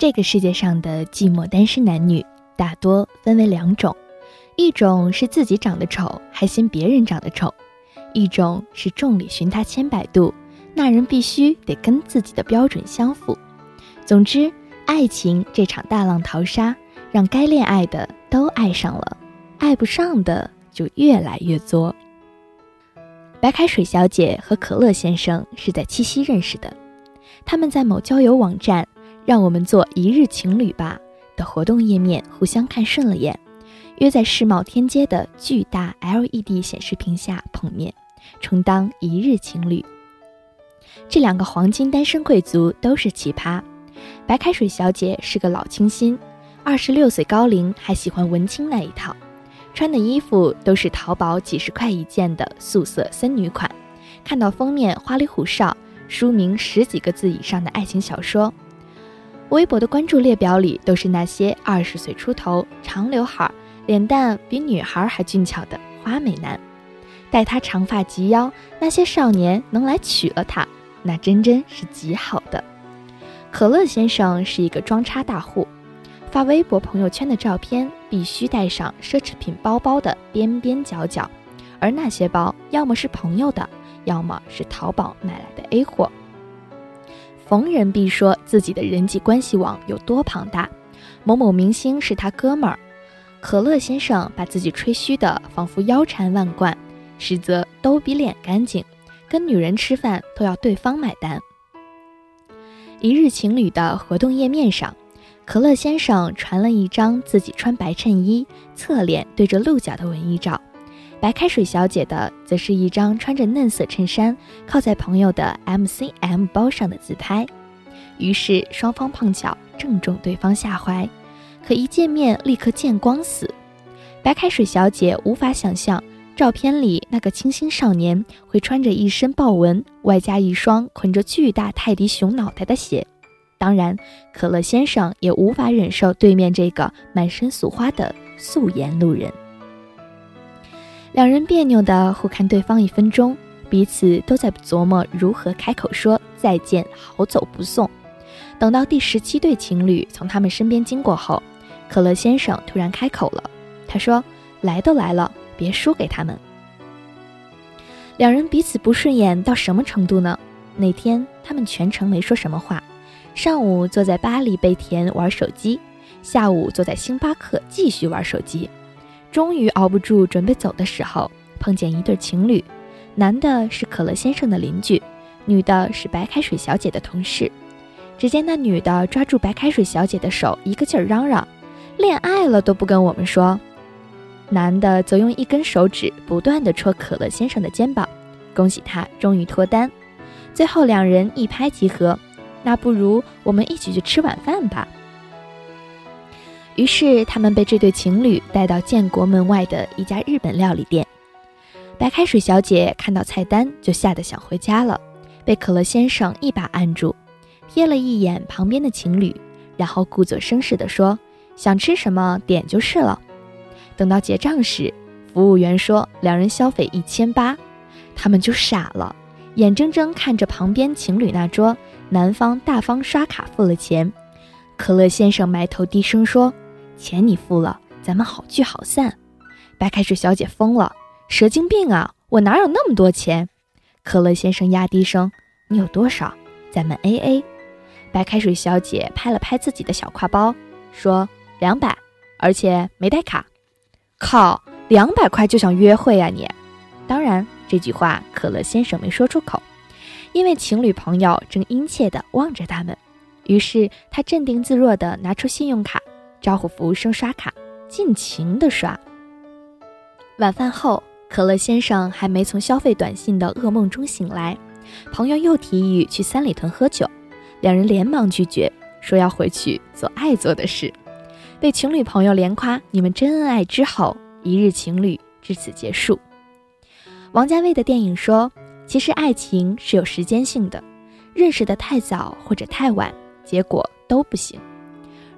这个世界上的寂寞单身男女大多分为两种，一种是自己长得丑还嫌别人长得丑，一种是众里寻他千百度，那人必须得跟自己的标准相符。总之，爱情这场大浪淘沙，让该恋爱的都爱上了，爱不上的就越来越作。白开水小姐和可乐先生是在七夕认识的，他们在某交友网站。让我们做一日情侣吧的活动页面互相看顺了眼，约在世贸天阶的巨大 LED 显示屏下碰面，充当一日情侣。这两个黄金单身贵族都是奇葩。白开水小姐是个老清新，二十六岁高龄还喜欢文青那一套，穿的衣服都是淘宝几十块一件的素色森女款，看到封面花里胡哨，书名十几个字以上的爱情小说。微博的关注列表里都是那些二十岁出头、长刘海、脸蛋比女孩还俊俏的花美男，待他长发及腰，那些少年能来娶了她，那真真是极好的。可乐先生是一个装叉大户，发微博朋友圈的照片必须带上奢侈品包包的边边角角，而那些包要么是朋友的，要么是淘宝买来的 A 货。逢人必说自己的人际关系网有多庞大，某某明星是他哥们儿。可乐先生把自己吹嘘的仿佛腰缠万贯，实则都比脸干净，跟女人吃饭都要对方买单。一日情侣的活动页面上，可乐先生传了一张自己穿白衬衣、侧脸对着鹿角的文艺照。白开水小姐的则是一张穿着嫩色衬衫，靠在朋友的 MCM 包上的自拍，于是双方碰巧正中对方下怀，可一见面立刻见光死。白开水小姐无法想象照片里那个清新少年会穿着一身豹纹，外加一双捆着巨大泰迪熊脑袋的鞋，当然，可乐先生也无法忍受对面这个满身俗花的素颜路人。两人别扭的互看对方一分钟，彼此都在琢磨如何开口说再见，好走不送。等到第十七对情侣从他们身边经过后，可乐先生突然开口了，他说：“来都来了，别输给他们。”两人彼此不顺眼到什么程度呢？那天他们全程没说什么话，上午坐在巴黎贝甜玩手机，下午坐在星巴克继续玩手机。终于熬不住，准备走的时候，碰见一对情侣，男的是可乐先生的邻居，女的是白开水小姐的同事。只见那女的抓住白开水小姐的手，一个劲儿嚷嚷：“恋爱了都不跟我们说。”男的则用一根手指不断地戳可乐先生的肩膀，恭喜他终于脱单。最后两人一拍即合：“那不如我们一起去吃晚饭吧。”于是他们被这对情侣带到建国门外的一家日本料理店。白开水小姐看到菜单就吓得想回家了，被可乐先生一把按住，瞥了一眼旁边的情侣，然后故作绅士地说：“想吃什么点就是了。”等到结账时，服务员说两人消费一千八，他们就傻了，眼睁睁看着旁边情侣那桌男方大方刷卡付了钱，可乐先生埋头低声说。钱你付了，咱们好聚好散。白开水小姐疯了，蛇精病啊！我哪有那么多钱？可乐先生压低声：“你有多少？咱们 A A。”白开水小姐拍了拍自己的小挎包，说：“两百，而且没带卡。”靠，两百块就想约会啊你？当然，这句话可乐先生没说出口，因为情侣朋友正殷切地望着他们。于是他镇定自若地拿出信用卡。招呼服务生刷卡，尽情的刷。晚饭后，可乐先生还没从消费短信的噩梦中醒来，朋友又提议去三里屯喝酒，两人连忙拒绝，说要回去做爱做的事。被情侣朋友连夸你们真恩爱之后，一日情侣至此结束。王家卫的电影说，其实爱情是有时间性的，认识的太早或者太晚，结果都不行。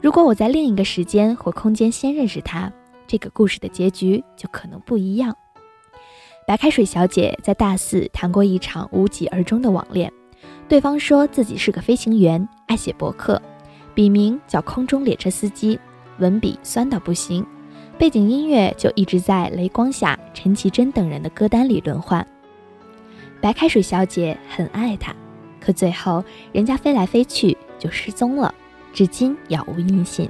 如果我在另一个时间或空间先认识他，这个故事的结局就可能不一样。白开水小姐在大四谈过一场无疾而终的网恋，对方说自己是个飞行员，爱写博客，笔名叫空中列车司机，文笔酸到不行，背景音乐就一直在雷光下陈绮贞等人的歌单里轮换。白开水小姐很爱他，可最后人家飞来飞去就失踪了，至今杳无音信。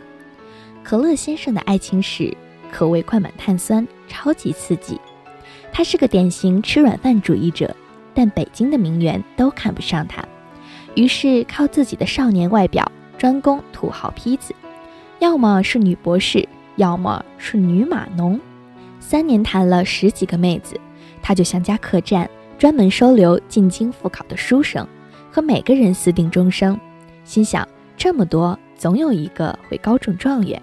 可乐先生的爱情史可谓灌满碳酸，超级刺激。他是个典型吃软饭主义者，但北京的名媛都看不上他，于是靠自己的少年外表。专攻土豪坯子，要么是女博士，要么是女码农。三年谈了十几个妹子，他就像家客栈，专门收留进京复考的书生，和每个人私定终生。心想这么多，总有一个会高中状元。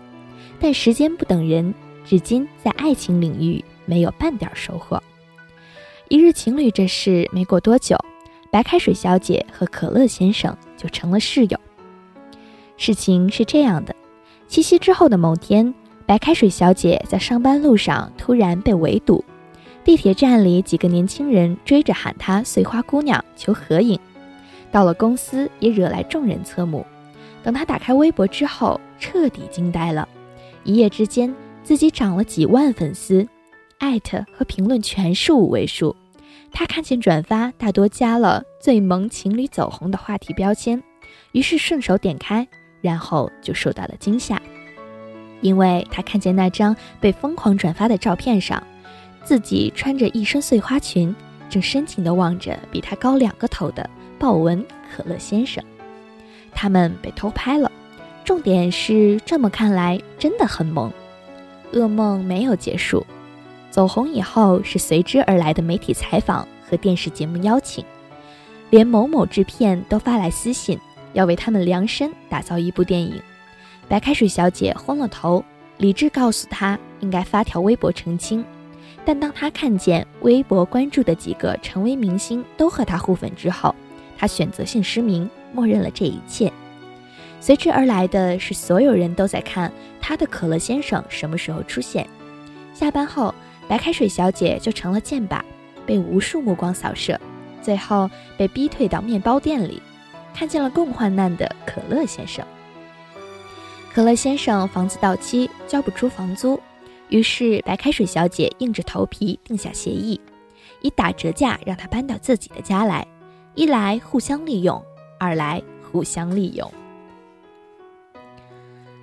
但时间不等人，至今在爱情领域没有半点收获。一日情侣这事没过多久，白开水小姐和可乐先生就成了室友。事情是这样的，七夕之后的某天，白开水小姐在上班路上突然被围堵，地铁站里几个年轻人追着喊她“碎花姑娘”求合影，到了公司也惹来众人侧目。等他打开微博之后，彻底惊呆了，一夜之间自己涨了几万粉丝，艾特和评论全是五位数。他看见转发大多加了“最萌情侣走红”的话题标签，于是顺手点开。然后就受到了惊吓，因为他看见那张被疯狂转发的照片上，自己穿着一身碎花裙，正深情地望着比他高两个头的豹纹可乐先生。他们被偷拍了，重点是这么看来真的很萌。噩梦没有结束，走红以后是随之而来的媒体采访和电视节目邀请，连某某制片都发来私信。要为他们量身打造一部电影，白开水小姐昏了头，理智告诉她应该发条微博澄清。但当她看见微博关注的几个成为明星都和她互粉之后，她选择性失明，默认了这一切。随之而来的是，所有人都在看他的可乐先生什么时候出现。下班后，白开水小姐就成了箭靶，被无数目光扫射，最后被逼退到面包店里。看见了更患难的可乐先生。可乐先生房子到期交不出房租，于是白开水小姐硬着头皮定下协议，以打折价让他搬到自己的家来。一来互相利用，二来互相利用。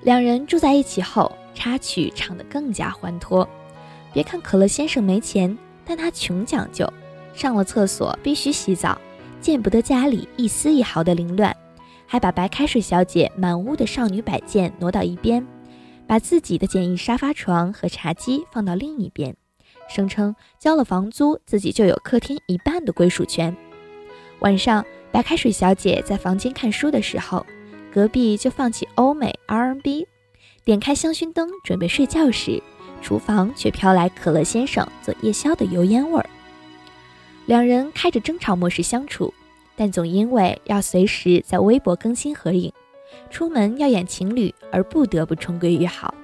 两人住在一起后，插曲唱得更加欢脱。别看可乐先生没钱，但他穷讲究，上了厕所必须洗澡。见不得家里一丝一毫的凌乱，还把白开水小姐满屋的少女摆件挪到一边，把自己的简易沙发床和茶几放到另一边，声称交了房租，自己就有客厅一半的归属权。晚上，白开水小姐在房间看书的时候，隔壁就放起欧美 R&B，点开香薰灯准备睡觉时，厨房却飘来可乐先生做夜宵的油烟味儿。两人开着争吵模式相处，但总因为要随时在微博更新合影，出门要演情侣而不得不重归于好，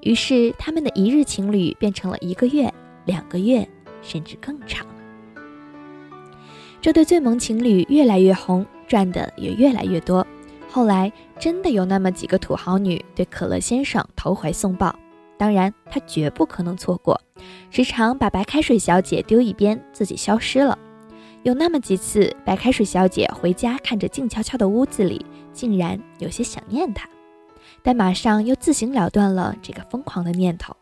于是他们的一日情侣变成了一个月、两个月，甚至更长。这对最萌情侣越来越红，赚的也越来越多。后来真的有那么几个土豪女对可乐先生投怀送抱。当然，他绝不可能错过，时常把白开水小姐丢一边，自己消失了。有那么几次，白开水小姐回家，看着静悄悄的屋子里，竟然有些想念他，但马上又自行了断了这个疯狂的念头。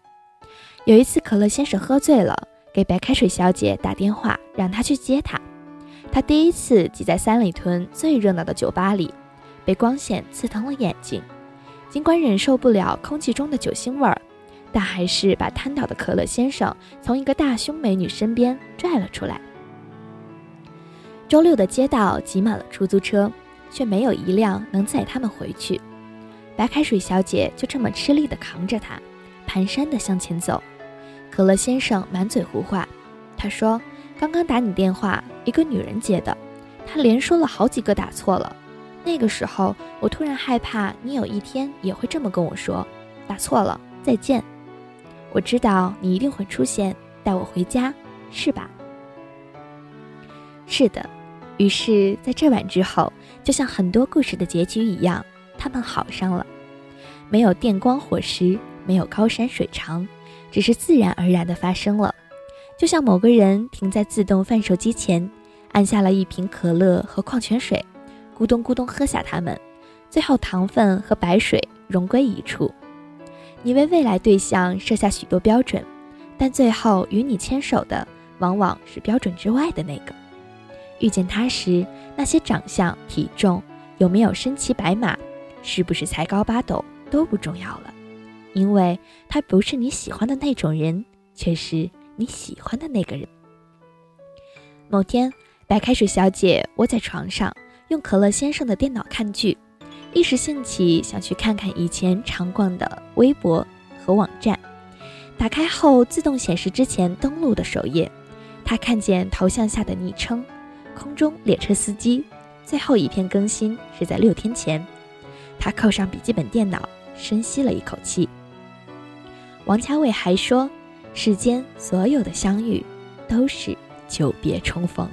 有一次，可乐先生喝醉了，给白开水小姐打电话，让她去接他。他第一次挤在三里屯最热闹的酒吧里，被光线刺疼了眼睛，尽管忍受不了空气中的酒腥味儿。但还是把瘫倒的可乐先生从一个大胸美女身边拽了出来。周六的街道挤满了出租车，却没有一辆能载他们回去。白开水小姐就这么吃力地扛着他，蹒跚地向前走。可乐先生满嘴胡话，他说：“刚刚打你电话，一个女人接的，她连说了好几个打错了。那个时候，我突然害怕你有一天也会这么跟我说，打错了，再见。”我知道你一定会出现，带我回家，是吧？是的。于是，在这晚之后，就像很多故事的结局一样，他们好上了。没有电光火石，没有高山水长，只是自然而然的发生了。就像某个人停在自动贩售机前，按下了一瓶可乐和矿泉水，咕咚咕咚喝下它们，最后糖分和白水融归一处。你为未来对象设下许多标准，但最后与你牵手的往往是标准之外的那个。遇见他时，那些长相、体重、有没有身骑白马、是不是才高八斗都不重要了，因为他不是你喜欢的那种人，却是。你喜欢的那个人。某天，白开水小姐窝在床上，用可乐先生的电脑看剧，一时兴起想去看看以前常逛的微博和网站。打开后，自动显示之前登录的首页。她看见头像下的昵称“空中列车司机”，最后一篇更新是在六天前。她扣上笔记本电脑，深吸了一口气。王家卫还说。世间所有的相遇，都是久别重逢。